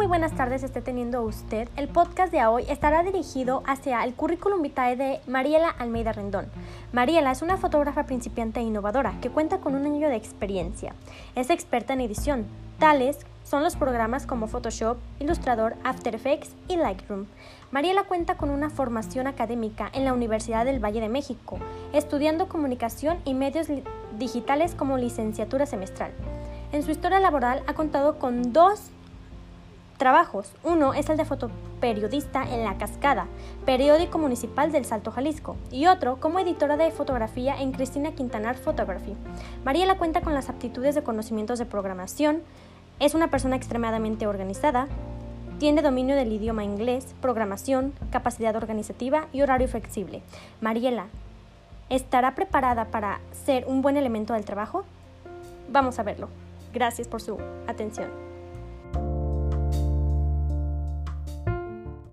muy buenas tardes esté teniendo usted. El podcast de hoy estará dirigido hacia el currículum vitae de Mariela Almeida Rendón. Mariela es una fotógrafa principiante e innovadora que cuenta con un año de experiencia. Es experta en edición. Tales son los programas como Photoshop, Illustrator, After Effects y Lightroom. Mariela cuenta con una formación académica en la Universidad del Valle de México, estudiando comunicación y medios digitales como licenciatura semestral. En su historia laboral ha contado con dos trabajos. Uno es el de fotoperiodista en La Cascada, periódico municipal del Salto Jalisco, y otro como editora de fotografía en Cristina Quintanar Photography. Mariela cuenta con las aptitudes de conocimientos de programación, es una persona extremadamente organizada, tiene dominio del idioma inglés, programación, capacidad organizativa y horario flexible. Mariela, ¿estará preparada para ser un buen elemento del trabajo? Vamos a verlo. Gracias por su atención.